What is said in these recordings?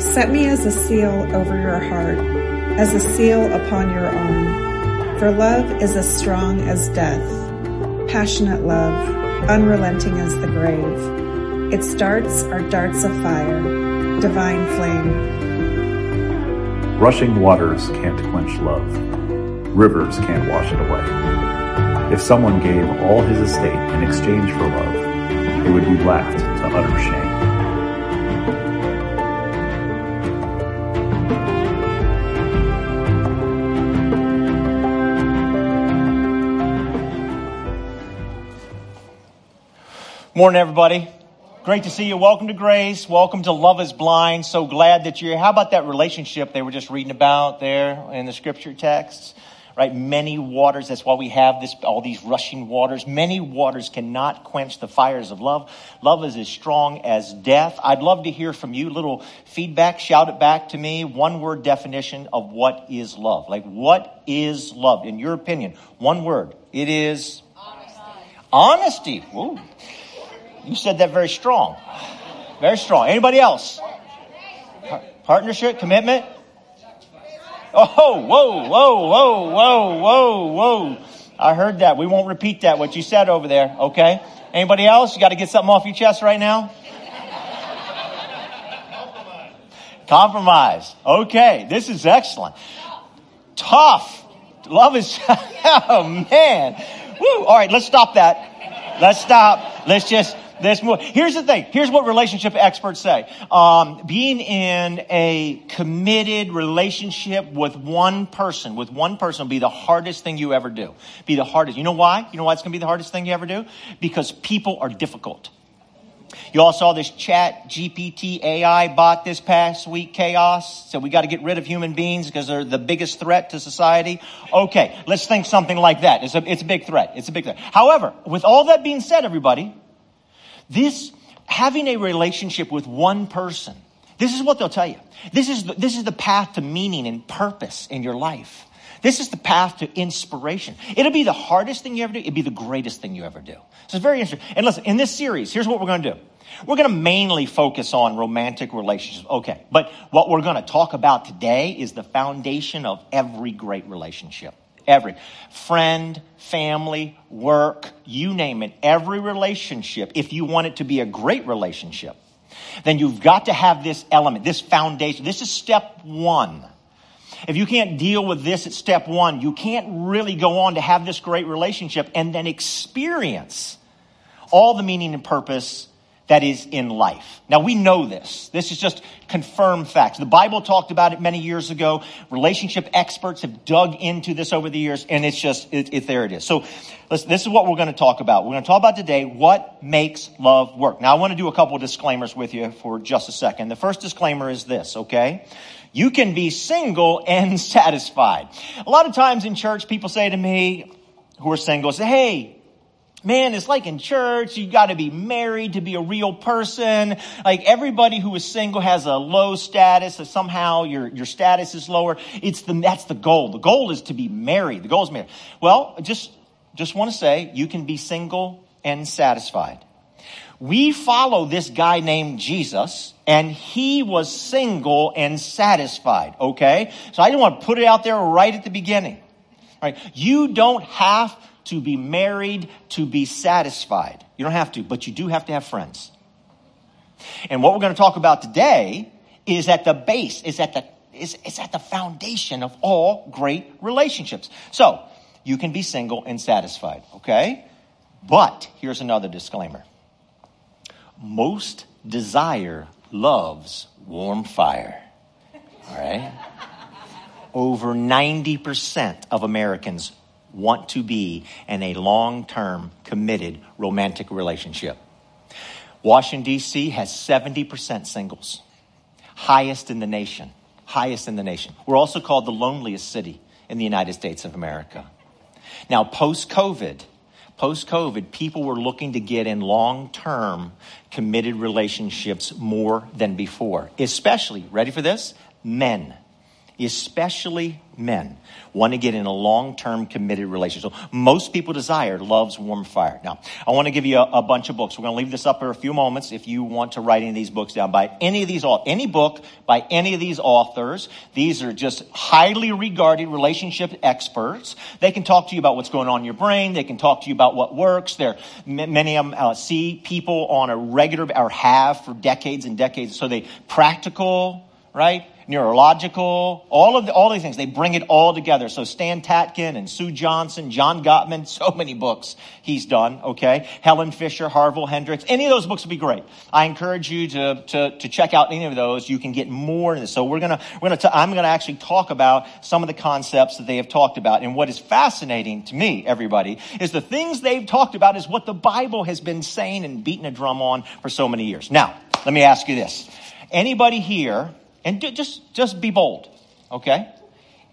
Set me as a seal over your heart, as a seal upon your arm. For love is as strong as death, passionate love, unrelenting as the grave. Its darts are darts of fire, divine flame. Rushing waters can't quench love. Rivers can't wash it away. If someone gave all his estate in exchange for love, it would be laughed to utter shame. Morning, everybody. Great to see you. Welcome to Grace. Welcome to Love is Blind. So glad that you're here. How about that relationship they were just reading about there in the scripture texts? Right? Many waters. That's why we have this, all these rushing waters. Many waters cannot quench the fires of love. Love is as strong as death. I'd love to hear from you. Little feedback. Shout it back to me. One word definition of what is love. Like, what is love? In your opinion, one word. It is honesty. Honesty. Ooh. You said that very strong. Very strong. Anybody else? Partnership, commitment? Oh, whoa, whoa, whoa, whoa, whoa, whoa. I heard that. We won't repeat that, what you said over there, okay? Anybody else? You got to get something off your chest right now? Compromise. Okay, this is excellent. Tough. Love is, oh man. Woo. All right, let's stop that. Let's stop. Let's just, this more. Here's the thing. Here's what relationship experts say. Um, being in a committed relationship with one person, with one person will be the hardest thing you ever do. Be the hardest. You know why? You know why it's going to be the hardest thing you ever do? Because people are difficult. You all saw this chat GPT AI bot this past week, chaos. So we got to get rid of human beings because they're the biggest threat to society. Okay, let's think something like that. It's a, it's a big threat. It's a big threat. However, with all that being said, everybody, this, having a relationship with one person, this is what they'll tell you. This is the, this is the path to meaning and purpose in your life. This is the path to inspiration. It'll be the hardest thing you ever do. It'll be the greatest thing you ever do. So it's very interesting. And listen, in this series, here's what we're going to do. We're going to mainly focus on romantic relationships. Okay. But what we're going to talk about today is the foundation of every great relationship. Every friend, family, work, you name it, every relationship, if you want it to be a great relationship, then you've got to have this element, this foundation. This is step one. If you can't deal with this at step one, you can't really go on to have this great relationship and then experience all the meaning and purpose that is in life. Now we know this. This is just confirmed facts. The Bible talked about it many years ago. Relationship experts have dug into this over the years, and it's just, it, it there it is. So this is what we're going to talk about. We're going to talk about today what makes love work. Now I want to do a couple disclaimers with you for just a second. The first disclaimer is this, okay? You can be single and satisfied. A lot of times in church, people say to me, who are single, say, hey, Man, it's like in church, you gotta be married to be a real person. Like everybody who is single has a low status, so somehow your, your status is lower. It's the, that's the goal. The goal is to be married. The goal is married. Well, I just, just wanna say, you can be single and satisfied. We follow this guy named Jesus, and he was single and satisfied, okay? So I just want to put it out there right at the beginning. Right? You don't have to be married to be satisfied. You don't have to, but you do have to have friends. And what we're going to talk about today is at the base, is at the is, is at the foundation of all great relationships. So you can be single and satisfied, okay? But here's another disclaimer. Most desire loves warm fire. All right? Over 90% of Americans want to be in a long term, committed romantic relationship. Washington, D.C. has 70% singles, highest in the nation. Highest in the nation. We're also called the loneliest city in the United States of America. Now, post COVID, post COVID, people were looking to get in long term, committed relationships more than before, especially, ready for this? Men especially men, want to get in a long term committed relationship. So most people desire love's warm fire. Now, I want to give you a, a bunch of books. We're going to leave this up for a few moments if you want to write any of these books down by any of these, any book by any of these authors. These are just highly regarded relationship experts. They can talk to you about what's going on in your brain. They can talk to you about what works. They're, many of them uh, see people on a regular, or have for decades and decades. So they practical, right? Neurological, all of the, all these things. They bring it all together. So Stan Tatkin and Sue Johnson, John Gottman, so many books he's done. Okay, Helen Fisher, Harville Hendrix, any of those books would be great. I encourage you to to, to check out any of those. You can get more in this. So we're gonna we're gonna I'm gonna actually talk about some of the concepts that they have talked about. And what is fascinating to me, everybody, is the things they've talked about is what the Bible has been saying and beating a drum on for so many years. Now, let me ask you this. Anybody here and do, just, just be bold, okay?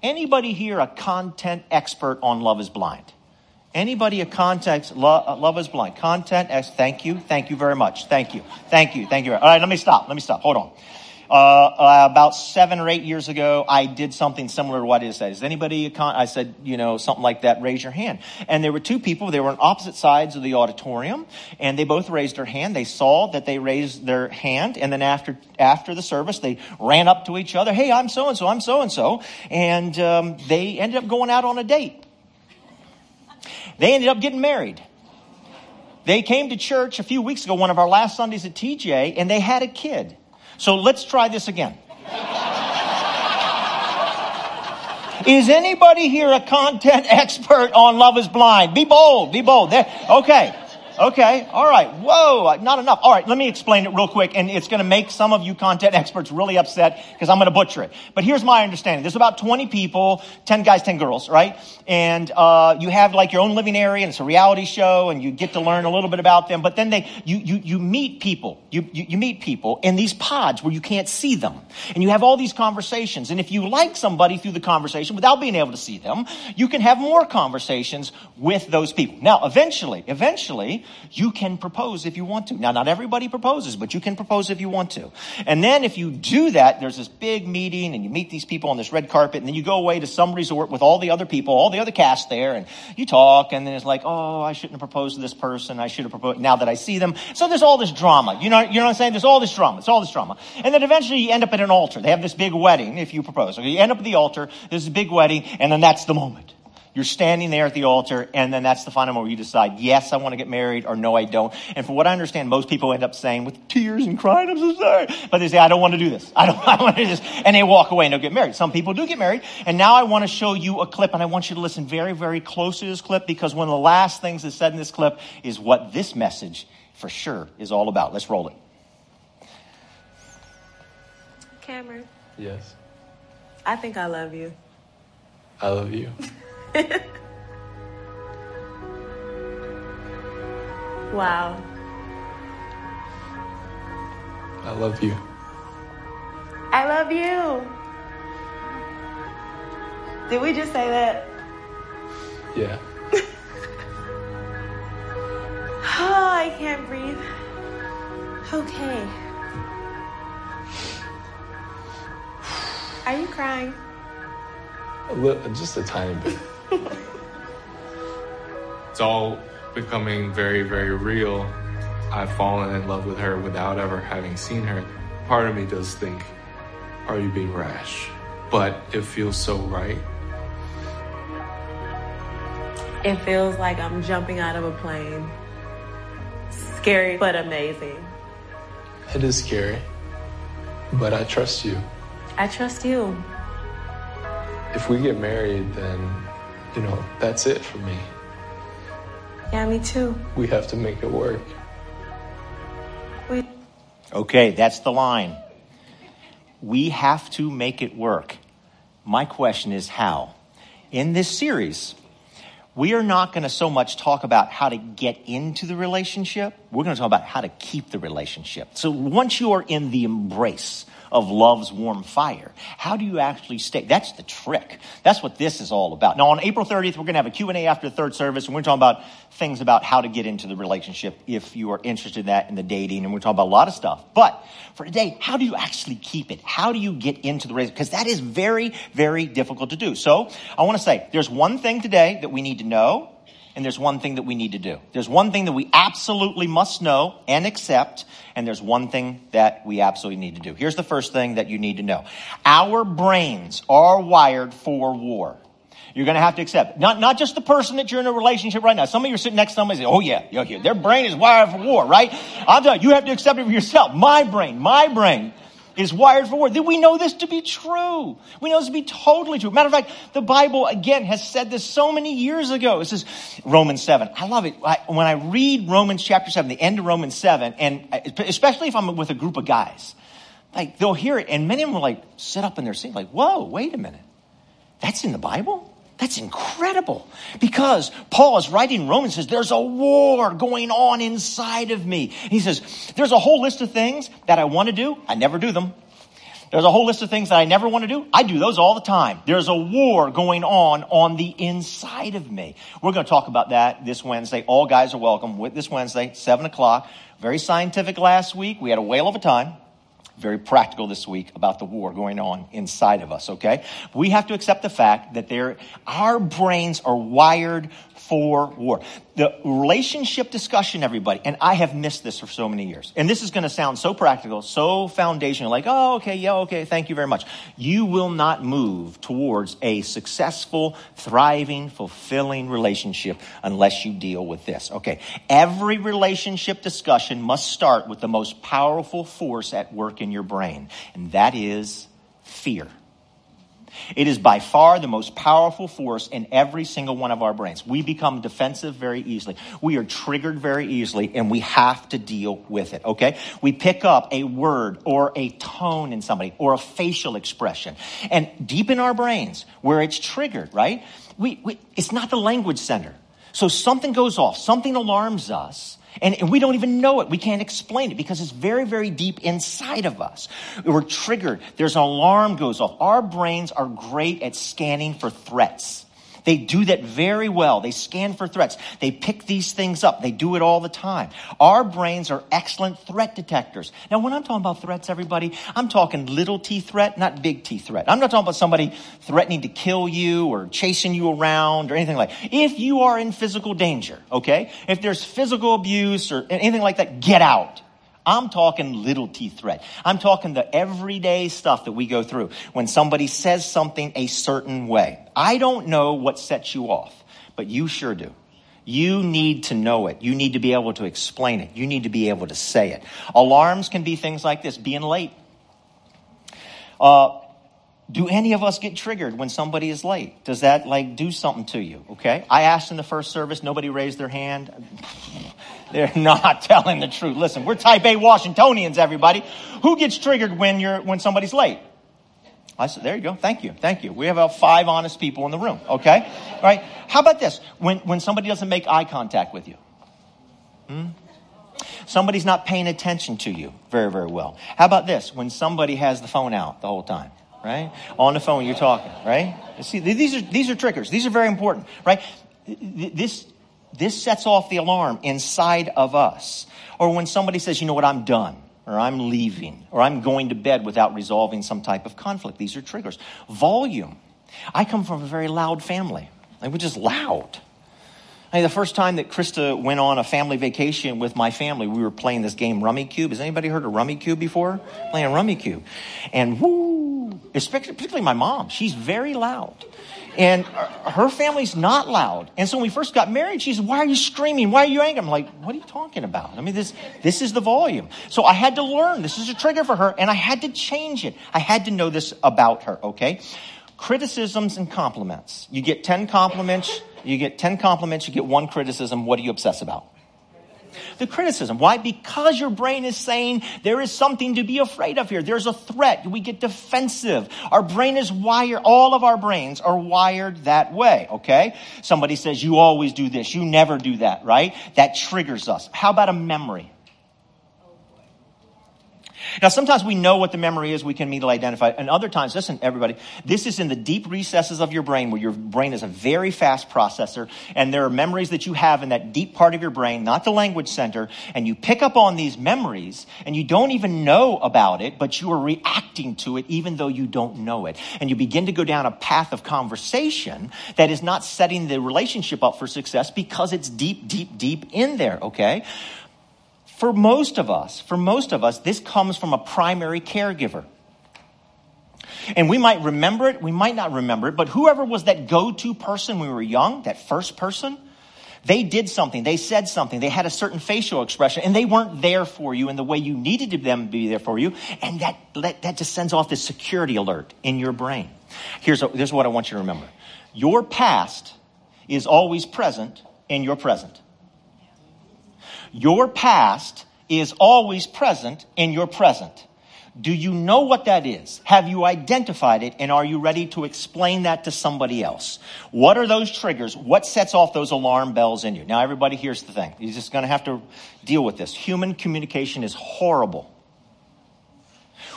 Anybody here a content expert on Love is Blind? Anybody a context, love, uh, love is blind. Content, ex, thank you, thank you very much. Thank you, thank you, thank you. All right, let me stop, let me stop, hold on. Uh, uh, about seven or eight years ago, I did something similar to what it says. Is anybody, con- I said, you know, something like that, raise your hand. And there were two people, they were on opposite sides of the auditorium, and they both raised their hand. They saw that they raised their hand, and then after, after the service, they ran up to each other, hey, I'm so and so, I'm so and so, and um, they ended up going out on a date. They ended up getting married. They came to church a few weeks ago, one of our last Sundays at TJ, and they had a kid. So let's try this again. Is anybody here a content expert on Love is Blind? Be bold, be bold. There, okay. Okay, all right. Whoa, not enough. All right, let me explain it real quick, and it's going to make some of you content experts really upset because I'm going to butcher it. But here's my understanding: there's about 20 people, 10 guys, 10 girls, right? And uh, you have like your own living area, and it's a reality show, and you get to learn a little bit about them. But then they, you, you, you meet people, you, you, you meet people in these pods where you can't see them, and you have all these conversations. And if you like somebody through the conversation without being able to see them, you can have more conversations with those people. Now, eventually, eventually you can propose if you want to. Now, not everybody proposes, but you can propose if you want to. And then if you do that, there's this big meeting and you meet these people on this red carpet and then you go away to some resort with all the other people, all the other cast there and you talk and then it's like, oh, I shouldn't have proposed to this person. I should have proposed now that I see them. So there's all this drama. You know, you know what I'm saying? There's all this drama. It's all this drama. And then eventually you end up at an altar. They have this big wedding if you propose. Okay, you end up at the altar. There's a big wedding and then that's the moment. You're standing there at the altar, and then that's the final moment where you decide, yes, I want to get married, or no, I don't. And from what I understand, most people end up saying with tears and crying, I'm so sorry. But they say, I don't want to do this. I don't, I want to do this. And they walk away and don't get married. Some people do get married. And now I want to show you a clip, and I want you to listen very, very close to this clip, because one of the last things that's said in this clip is what this message for sure is all about. Let's roll it. Cameron. Yes. I think I love you. I love you. wow. I love you. I love you. Did we just say that? Yeah. oh, I can't breathe. Okay. Are you crying? A little, just a tiny bit. it's all becoming very, very real. I've fallen in love with her without ever having seen her. Part of me does think, are you being rash? But it feels so right. It feels like I'm jumping out of a plane. Scary, but amazing. It is scary, but I trust you. I trust you if we get married, then, you know, that's it for me. Yeah, me too. We have to make it work. We. Okay, that's the line. We have to make it work. My question is how? In this series, we are not going to so much talk about how to get into the relationship. We're going to talk about how to keep the relationship. So once you are in the embrace of love's warm fire. How do you actually stay? That's the trick. That's what this is all about. Now, on April 30th, we're going to have a Q&A after the third service, and we're talking about things about how to get into the relationship if you are interested in that in the dating, and we're talking about a lot of stuff. But for today, how do you actually keep it? How do you get into the relationship? Because that is very, very difficult to do. So I want to say, there's one thing today that we need to know, and there's one thing that we need to do. There's one thing that we absolutely must know and accept, and there's one thing that we absolutely need to do. Here's the first thing that you need to know. Our brains are wired for war. You're going to have to accept. Not, not just the person that you're in a relationship right now. Some of you are sitting next to somebody and say, oh yeah, yeah, yeah, their brain is wired for war, right? I'm telling you, you have to accept it for yourself. My brain, my brain is wired for war. We know this to be true. We know this to be totally true. Matter of fact, the Bible, again, has said this so many years ago. This is Romans 7. I love it. I, when I read Romans chapter 7, the end of Romans 7, and uh, especially if I'm with a group of guys, like they'll hear it, and many of them will like sit up in their seat, like, whoa, wait a minute. That's in the Bible? That's incredible because Paul is writing Romans says there's a war going on inside of me. He says there's a whole list of things that I want to do. I never do them. There's a whole list of things that I never want to do. I do those all the time. There's a war going on on the inside of me. We're going to talk about that this Wednesday. All guys are welcome with this Wednesday, seven o'clock. Very scientific last week. We had a whale of a time very practical this week about the war going on inside of us, okay? We have to accept the fact that there, our brains are wired for war. The relationship discussion, everybody, and I have missed this for so many years. And this is going to sound so practical, so foundational, like, oh, okay, yeah, okay, thank you very much. You will not move towards a successful, thriving, fulfilling relationship unless you deal with this. Okay. Every relationship discussion must start with the most powerful force at work in your brain, and that is fear. It is by far the most powerful force in every single one of our brains. We become defensive very easily. We are triggered very easily and we have to deal with it, okay? We pick up a word or a tone in somebody or a facial expression. And deep in our brains where it's triggered, right? We, we, it's not the language center. So something goes off, something alarms us and we don't even know it. We can't explain it because it's very, very deep inside of us. We're triggered. There's an alarm goes off. Our brains are great at scanning for threats. They do that very well. They scan for threats. They pick these things up. They do it all the time. Our brains are excellent threat detectors. Now, when I'm talking about threats, everybody, I'm talking little t threat, not big T threat. I'm not talking about somebody threatening to kill you or chasing you around or anything like that. If you are in physical danger, okay? If there's physical abuse or anything like that, get out. I'm talking little t threat. I'm talking the everyday stuff that we go through. When somebody says something a certain way. I don't know what sets you off, but you sure do. You need to know it. You need to be able to explain it. You need to be able to say it. Alarms can be things like this, being late. Uh, do any of us get triggered when somebody is late? Does that like do something to you? Okay. I asked in the first service, nobody raised their hand. They're not telling the truth. Listen, we're type A Washingtonians, everybody. Who gets triggered when you're, when somebody's late? I said, there you go. Thank you. Thank you. We have about five honest people in the room. Okay. All right. How about this? When, when somebody doesn't make eye contact with you. Hmm? Somebody's not paying attention to you very, very well. How about this? When somebody has the phone out the whole time right? On the phone, you're talking, right? See, these are, these are triggers. These are very important, right? This, this sets off the alarm inside of us. Or when somebody says, you know what, I'm done, or I'm leaving, or I'm going to bed without resolving some type of conflict. These are triggers. Volume. I come from a very loud family. Like, we're just loud. I mean, the first time that Krista went on a family vacation with my family, we were playing this game Rummikub. Has anybody heard of Rummikub before? Playing Rummikub. And woo, particularly my mom, she's very loud. And her family's not loud. And so when we first got married, she said, why are you screaming? Why are you angry? I'm like, what are you talking about? I mean, this, this is the volume. So I had to learn. This is a trigger for her and I had to change it. I had to know this about her, okay? Criticisms and compliments. You get 10 compliments, you get 10 compliments, you get one criticism. What do you obsess about? The criticism. Why? Because your brain is saying there is something to be afraid of here. There's a threat. We get defensive. Our brain is wired, all of our brains are wired that way, okay? Somebody says, you always do this. You never do that, right? That triggers us. How about a memory? Now, sometimes we know what the memory is, we can immediately identify it. And other times, listen, everybody, this is in the deep recesses of your brain where your brain is a very fast processor. And there are memories that you have in that deep part of your brain, not the language center. And you pick up on these memories and you don't even know about it, but you are reacting to it even though you don't know it. And you begin to go down a path of conversation that is not setting the relationship up for success because it's deep, deep, deep in there, okay? For most of us, for most of us, this comes from a primary caregiver. And we might remember it, we might not remember it, but whoever was that go to person when we were young, that first person, they did something, they said something, they had a certain facial expression, and they weren't there for you in the way you needed them to be there for you. And that, that, just sends off this security alert in your brain. Here's, a, here's what I want you to remember your past is always present in your present. Your past is always present in your present. Do you know what that is? Have you identified it? And are you ready to explain that to somebody else? What are those triggers? What sets off those alarm bells in you? Now, everybody, here's the thing. You're just going to have to deal with this. Human communication is horrible.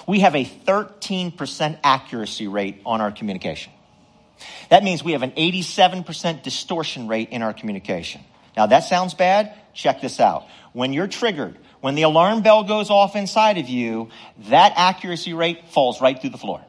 We have a 13% accuracy rate on our communication. That means we have an 87% distortion rate in our communication. Now, that sounds bad. Check this out. When you're triggered, when the alarm bell goes off inside of you, that accuracy rate falls right through the floor.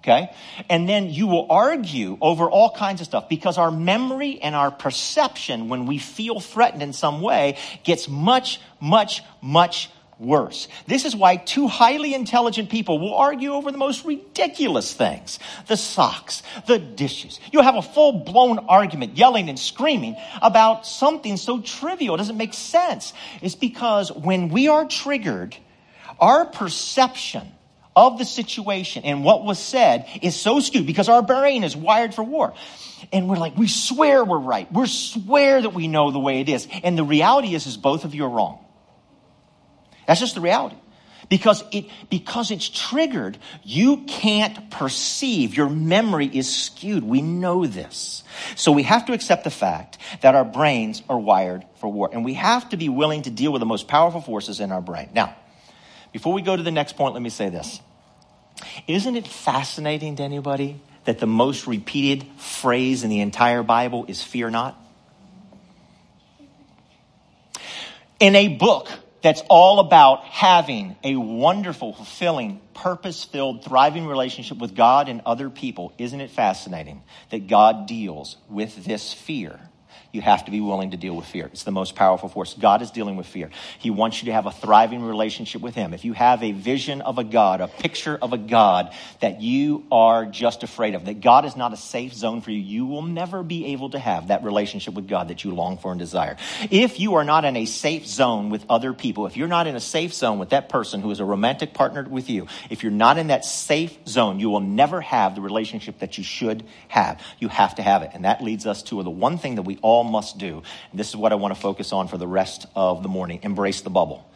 Okay? And then you will argue over all kinds of stuff because our memory and our perception when we feel threatened in some way gets much, much, much worse. This is why two highly intelligent people will argue over the most ridiculous things. The socks, the dishes. You'll have a full blown argument yelling and screaming about something so trivial. It doesn't make sense. It's because when we are triggered, our perception of the situation and what was said is so skewed because our brain is wired for war. And we're like, we swear we're right. We swear that we know the way it is. And the reality is, is both of you are wrong. That's just the reality. Because it, because it's triggered, you can't perceive. Your memory is skewed. We know this. So we have to accept the fact that our brains are wired for war. And we have to be willing to deal with the most powerful forces in our brain. Now, before we go to the next point, let me say this. Isn't it fascinating to anybody that the most repeated phrase in the entire Bible is fear not? In a book that's all about having a wonderful, fulfilling, purpose filled, thriving relationship with God and other people. Isn't it fascinating that God deals with this fear you have to be willing to deal with fear. It's the most powerful force. God is dealing with fear. He wants you to have a thriving relationship with Him. If you have a vision of a God, a picture of a God that you are just afraid of, that God is not a safe zone for you, you will never be able to have that relationship with God that you long for and desire. If you are not in a safe zone with other people, if you're not in a safe zone with that person who is a romantic partner with you, if you're not in that safe zone, you will never have the relationship that you should have. You have to have it. And that leads us to the one thing that we all all must do. This is what I want to focus on for the rest of the morning. Embrace the bubble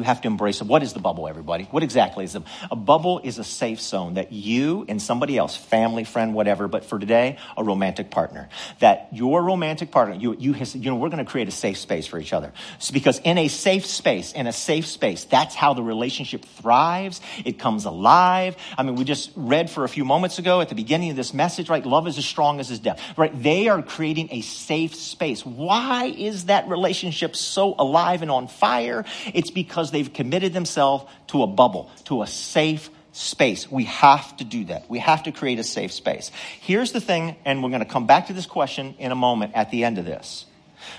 you have to embrace it. What is the bubble, everybody? What exactly is it? A bubble is a safe zone that you and somebody else, family, friend, whatever, but for today, a romantic partner. That your romantic partner, you, you, you know, we're going to create a safe space for each other. So because in a safe space, in a safe space, that's how the relationship thrives. It comes alive. I mean, we just read for a few moments ago at the beginning of this message, right? Love is as strong as his death, right? They are creating a safe space. Why is that relationship so alive and on fire? It's because because they've committed themselves to a bubble, to a safe space. We have to do that. We have to create a safe space. Here's the thing, and we're going to come back to this question in a moment at the end of this.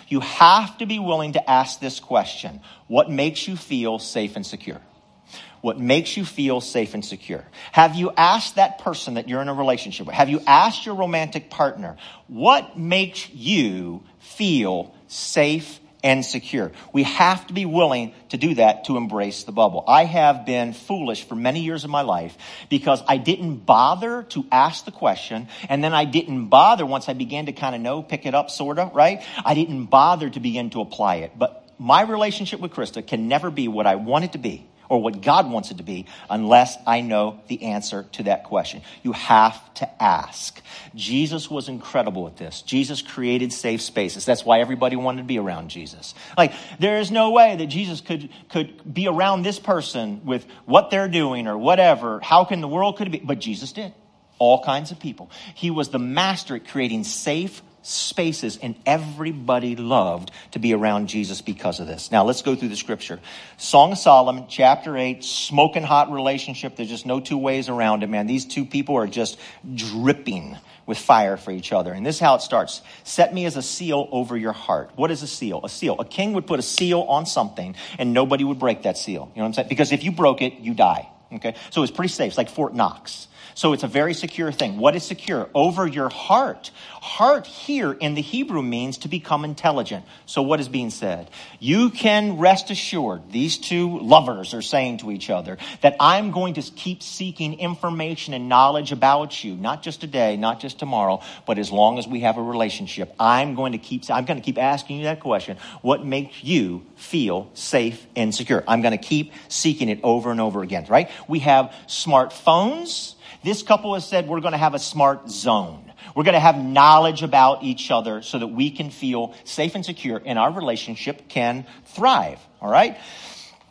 You have to be willing to ask this question What makes you feel safe and secure? What makes you feel safe and secure? Have you asked that person that you're in a relationship with? Have you asked your romantic partner, what makes you feel safe and secure. We have to be willing to do that to embrace the bubble. I have been foolish for many years of my life because I didn't bother to ask the question and then I didn't bother once I began to kind of know, pick it up sort of, right? I didn't bother to begin to apply it. But my relationship with Krista can never be what I want it to be or what God wants it to be unless I know the answer to that question. You have to ask. Jesus was incredible at this. Jesus created safe spaces. That's why everybody wanted to be around Jesus. Like, there is no way that Jesus could, could be around this person with what they're doing or whatever. How can the world could it be? But Jesus did. All kinds of people. He was the master at creating safe spaces, and everybody loved to be around Jesus because of this. Now, let's go through the scripture. Song of Solomon, chapter 8, smoking hot relationship. There's just no two ways around it, man. These two people are just dripping with fire for each other. And this is how it starts Set me as a seal over your heart. What is a seal? A seal. A king would put a seal on something, and nobody would break that seal. You know what I'm saying? Because if you broke it, you die. Okay? So it's pretty safe. It's like Fort Knox. So it's a very secure thing. What is secure? Over your heart. Heart here in the Hebrew means to become intelligent. So what is being said? You can rest assured, these two lovers are saying to each other, that I'm going to keep seeking information and knowledge about you, not just today, not just tomorrow, but as long as we have a relationship. I'm going to keep, I'm going to keep asking you that question. What makes you feel safe and secure? I'm going to keep seeking it over and over again, right? We have smartphones. This couple has said we're going to have a smart zone. We're going to have knowledge about each other so that we can feel safe and secure and our relationship can thrive. All right?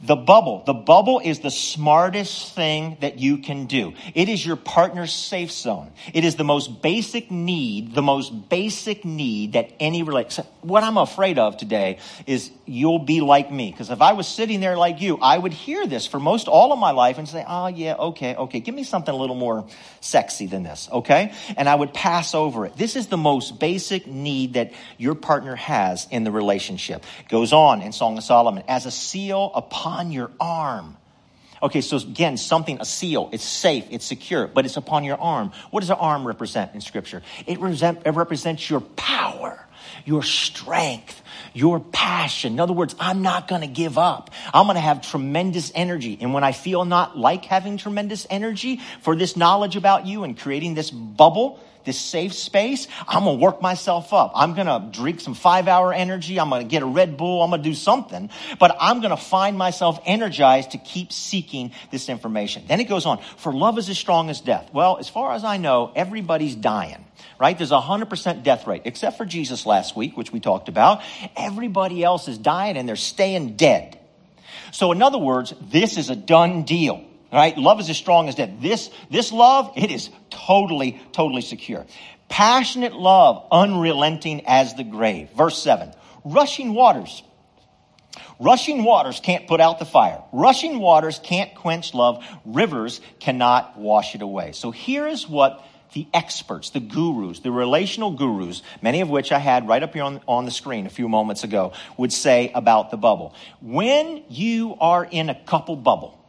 The bubble. The bubble is the smartest thing that you can do. It is your partner's safe zone. It is the most basic need, the most basic need that any relation. What I'm afraid of today is you'll be like me. Because if I was sitting there like you, I would hear this for most all of my life and say, oh yeah, okay, okay, give me something a little more sexy than this, okay? And I would pass over it. This is the most basic need that your partner has in the relationship. It goes on in Song of Solomon, as a seal upon upon your arm. Okay, so again, something, a seal, it's safe, it's secure, but it's upon your arm. What does an arm represent in Scripture? It, represent, it represents your power, your strength, your passion. In other words, I'm not going to give up. I'm going to have tremendous energy. And when I feel not like having tremendous energy for this knowledge about you and creating this bubble, this safe space, I'm going to work myself up. I'm going to drink some five hour energy. I'm going to get a Red Bull. I'm going to do something, but I'm going to find myself energized to keep seeking this information. Then it goes on. For love is as strong as death. Well, as far as I know, everybody's dying, right? There's a hundred percent death rate, except for Jesus last week, which we talked about. Everybody else is dying and they're staying dead. So in other words, this is a done deal. Right? Love is as strong as death. This, this love, it is totally, totally secure. Passionate love, unrelenting as the grave. Verse 7. Rushing waters. Rushing waters can't put out the fire. Rushing waters can't quench love. Rivers cannot wash it away. So here is what the experts, the gurus, the relational gurus, many of which I had right up here on, on the screen a few moments ago, would say about the bubble. When you are in a couple bubble,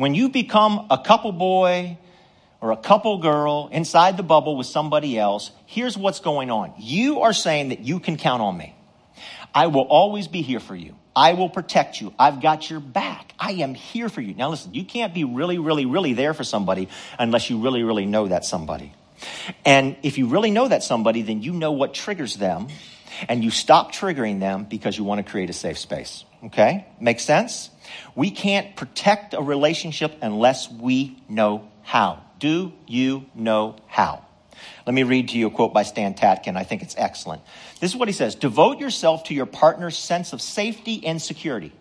when you become a couple boy or a couple girl inside the bubble with somebody else, here's what's going on. You are saying that you can count on me. I will always be here for you. I will protect you. I've got your back. I am here for you. Now listen, you can't be really, really, really there for somebody unless you really, really know that somebody. And if you really know that somebody, then you know what triggers them and you stop triggering them because you want to create a safe space. Okay? Makes sense? We can't protect a relationship unless we know how. Do you know how? Let me read to you a quote by Stan Tatkin. I think it's excellent. This is what he says Devote yourself to your partner's sense of safety and security,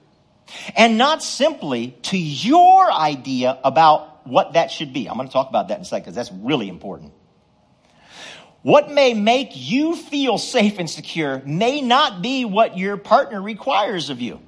and not simply to your idea about what that should be. I'm going to talk about that in a second because that's really important. What may make you feel safe and secure may not be what your partner requires of you.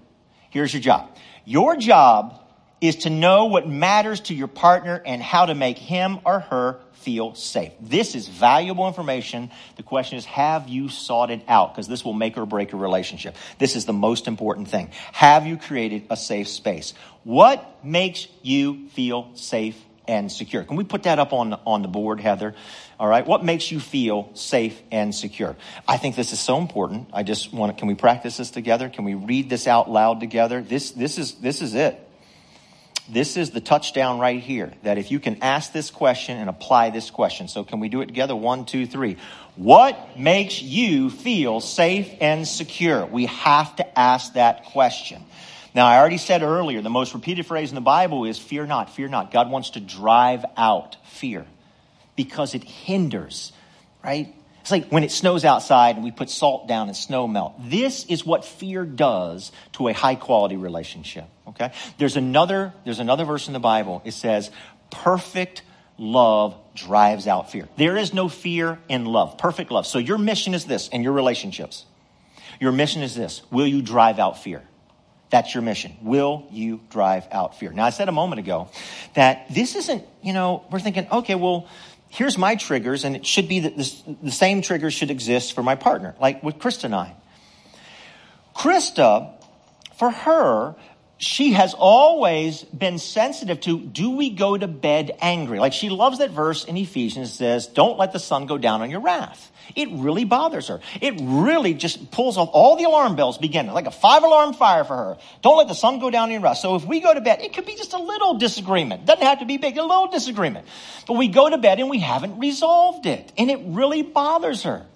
Here's your job your job is to know what matters to your partner and how to make him or her feel safe. This is valuable information. The question is, have you sought it out? Because this will make or break a relationship. This is the most important thing. Have you created a safe space? What makes you feel safe and secure? Can we put that up on, on the board, Heather? All right. What makes you feel safe and secure? I think this is so important. I just want to, can we practice this together? Can we read this out loud together? This, this is, this is it. This is the touchdown right here that if you can ask this question and apply this question. So can we do it together? One, two, three. What makes you feel safe and secure? We have to ask that question. Now, I already said earlier, the most repeated phrase in the Bible is fear not, fear not. God wants to drive out fear because it hinders, right? It's like when it snows outside and we put salt down and snow melt. This is what fear does to a high quality relationship. Okay? There's another, there's another verse in the Bible. It says, perfect love drives out fear. There is no fear in love. Perfect love. So your mission is this in your relationships. Your mission is this. Will you drive out fear? That's your mission. Will you drive out fear? Now, I said a moment ago that this isn't, you know, we're thinking, okay, well, here's my triggers, and it should be that the same triggers should exist for my partner, like with Krista and I. Krista, for her, she has always been sensitive to do we go to bed angry? Like she loves that verse in Ephesians says, Don't let the sun go down on your wrath. It really bothers her. It really just pulls off all the alarm bells begin, like a five alarm fire for her. Don't let the sun go down on your wrath. So if we go to bed, it could be just a little disagreement. Doesn't have to be big, a little disagreement. But we go to bed and we haven't resolved it. And it really bothers her.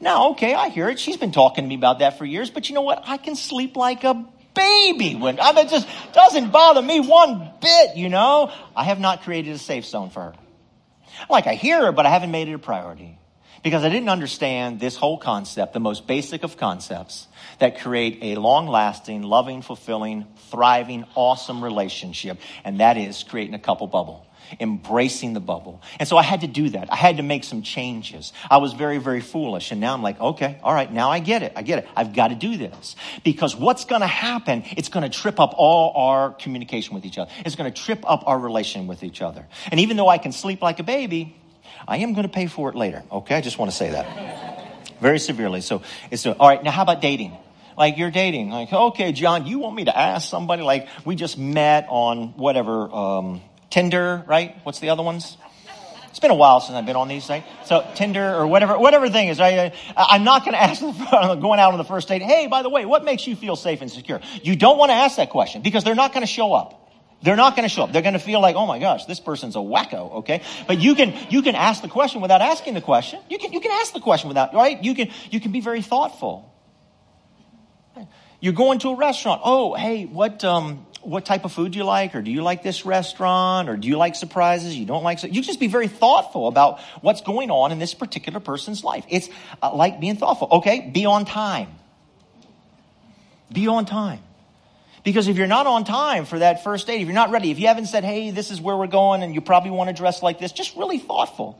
Now, okay, I hear it. She's been talking to me about that for years, but you know what? I can sleep like a baby when I mean, it just doesn't bother me one bit, you know. I have not created a safe zone for her. Like I hear her, but I haven't made it a priority because I didn't understand this whole concept, the most basic of concepts that create a long lasting, loving, fulfilling, thriving, awesome relationship. And that is creating a couple bubble embracing the bubble. And so I had to do that. I had to make some changes. I was very, very foolish. And now I'm like, okay, all right, now I get it. I get it. I've got to do this. Because what's going to happen, it's going to trip up all our communication with each other. It's going to trip up our relation with each other. And even though I can sleep like a baby, I am going to pay for it later. Okay, I just want to say that. Very severely. So it's all right. Now, how about dating? like you're dating like okay john you want me to ask somebody like we just met on whatever um, Tinder, right? What's the other ones? It's been a while since I've been on these, right? So Tinder or whatever, whatever thing is, right? I'm not going to ask going out on the first date. Hey, by the way, what makes you feel safe and secure? You don't want to ask that question because they're not going to show up. They're not going to show up. They're going to feel like, oh my gosh, this person's a wacko. Okay, but you can you can ask the question without asking the question. You can you can ask the question without right. You can you can be very thoughtful. You're going to a restaurant. Oh, hey, what um, what type of food do you like, or do you like this restaurant, or do you like surprises? You don't like. So you just be very thoughtful about what's going on in this particular person's life. It's uh, like being thoughtful. Okay, be on time. Be on time. Because if you're not on time for that first date, if you're not ready, if you haven't said, hey, this is where we're going, and you probably want to dress like this, just really thoughtful,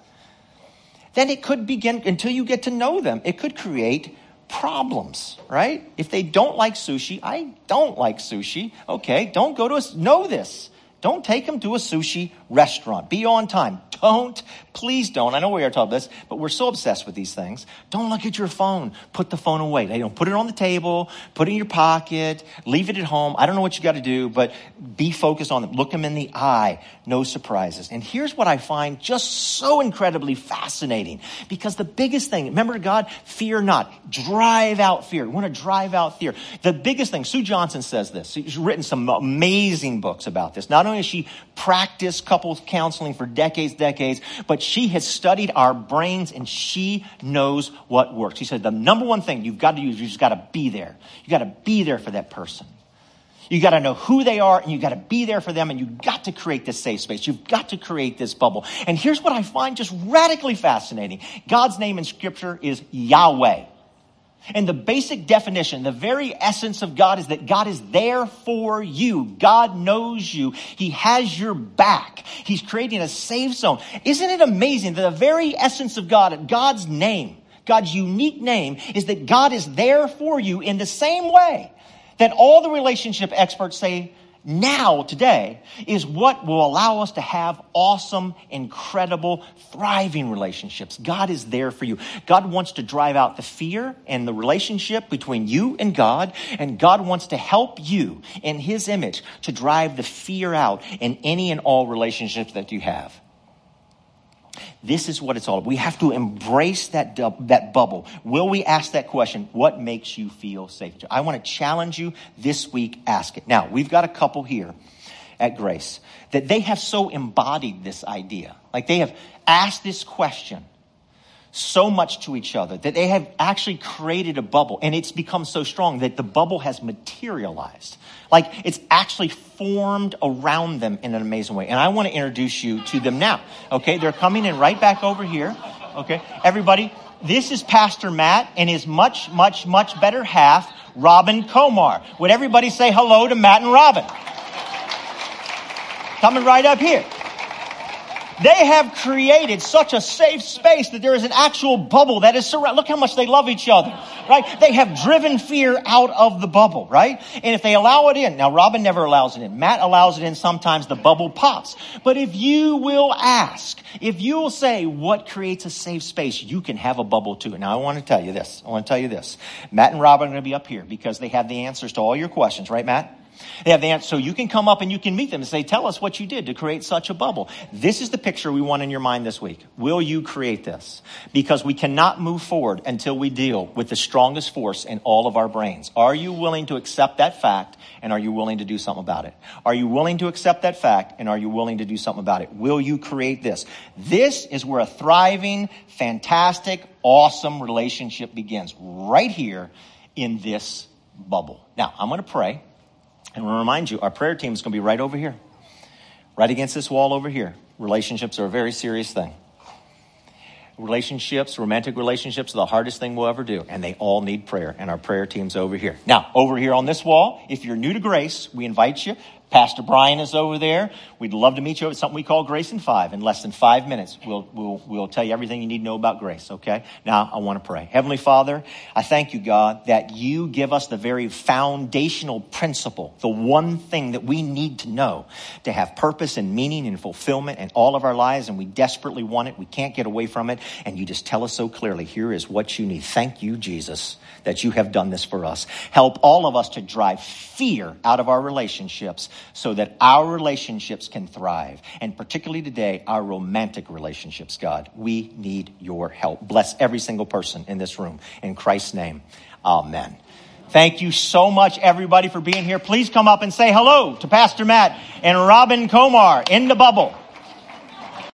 then it could begin, until you get to know them, it could create problems, right? If they don't like sushi, I don't like sushi. Okay, don't go to a, know this. Don't take them to a sushi restaurant. Be on time. Don't, please don't. I know we are about this, but we're so obsessed with these things. Don't look at your phone. Put the phone away. They don't put it on the table, put it in your pocket, leave it at home. I don't know what you got to do, but be focused on them. Look them in the eye. No surprises. And here's what I find just so incredibly fascinating because the biggest thing, remember God, fear not. Drive out fear. We want to drive out fear. The biggest thing, Sue Johnson says this. She's written some amazing books about this. Not only has she practiced couples counseling for decades, decades, but she has studied our brains and she knows what works. She said the number one thing you've got to use, you just got to be there. You got to be there for that person. You got to know who they are and you got to be there for them and you've got to create this safe space. You've got to create this bubble. And here's what I find just radically fascinating. God's name in scripture is Yahweh. And the basic definition, the very essence of God is that God is there for you. God knows you. He has your back. He's creating a safe zone. Isn't it amazing that the very essence of God, God's name, God's unique name is that God is there for you in the same way that all the relationship experts say now, today, is what will allow us to have awesome, incredible, thriving relationships. God is there for you. God wants to drive out the fear and the relationship between you and God, and God wants to help you in His image to drive the fear out in any and all relationships that you have. This is what it's all about. We have to embrace that, that bubble. Will we ask that question? What makes you feel safe? I want to challenge you this week. Ask it. Now, we've got a couple here at Grace that they have so embodied this idea. Like they have asked this question so much to each other that they have actually created a bubble and it's become so strong that the bubble has materialized. Like it's actually formed around them in an amazing way. And I want to introduce you to them now. Okay. They're coming in right back over here. Okay. Everybody, this is Pastor Matt and his much, much, much better half, Robin Komar. Would everybody say hello to Matt and Robin? Coming right up here. They have created such a safe space that there is an actual bubble that is surrounded. Look how much they love each other, right? They have driven fear out of the bubble, right? And if they allow it in, now Robin never allows it in. Matt allows it in sometimes the bubble pops. But if you will ask, if you will say what creates a safe space, you can have a bubble too. Now I want to tell you this. I want to tell you this. Matt and Robin are going to be up here because they have the answers to all your questions, right, Matt? They have. So you can come up and you can meet them and say, tell us what you did to create such a bubble. This is the picture we want in your mind this week. Will you create this? Because we cannot move forward until we deal with the strongest force in all of our brains. Are you willing to accept that fact and are you willing to do something about it? Are you willing to accept that fact and are you willing to do something about it? Will you create this? This is where a thriving, fantastic, awesome relationship begins. Right here in this bubble. Now, I'm going to pray. And I want to remind you, our prayer team is going to be right over here, right against this wall over here. Relationships are a very serious thing. Relationships, romantic relationships, are the hardest thing we'll ever do, and they all need prayer. And our prayer team's over here. Now, over here on this wall, if you're new to grace, we invite you Pastor Brian is over there. We'd love to meet you. It's something we call Grace in Five. In less than five minutes, we'll, we'll, we'll tell you everything you need to know about grace, okay? Now, I want to pray. Heavenly Father, I thank you, God, that you give us the very foundational principle, the one thing that we need to know to have purpose and meaning and fulfillment in all of our lives, and we desperately want it. We can't get away from it. And you just tell us so clearly, here is what you need. Thank you, Jesus, that you have done this for us. Help all of us to drive fear out of our relationships so that our relationships can thrive. And particularly today, our romantic relationships, God. We need your help. Bless every single person in this room. In Christ's name, amen. Thank you so much, everybody, for being here. Please come up and say hello to Pastor Matt and Robin Komar in the bubble.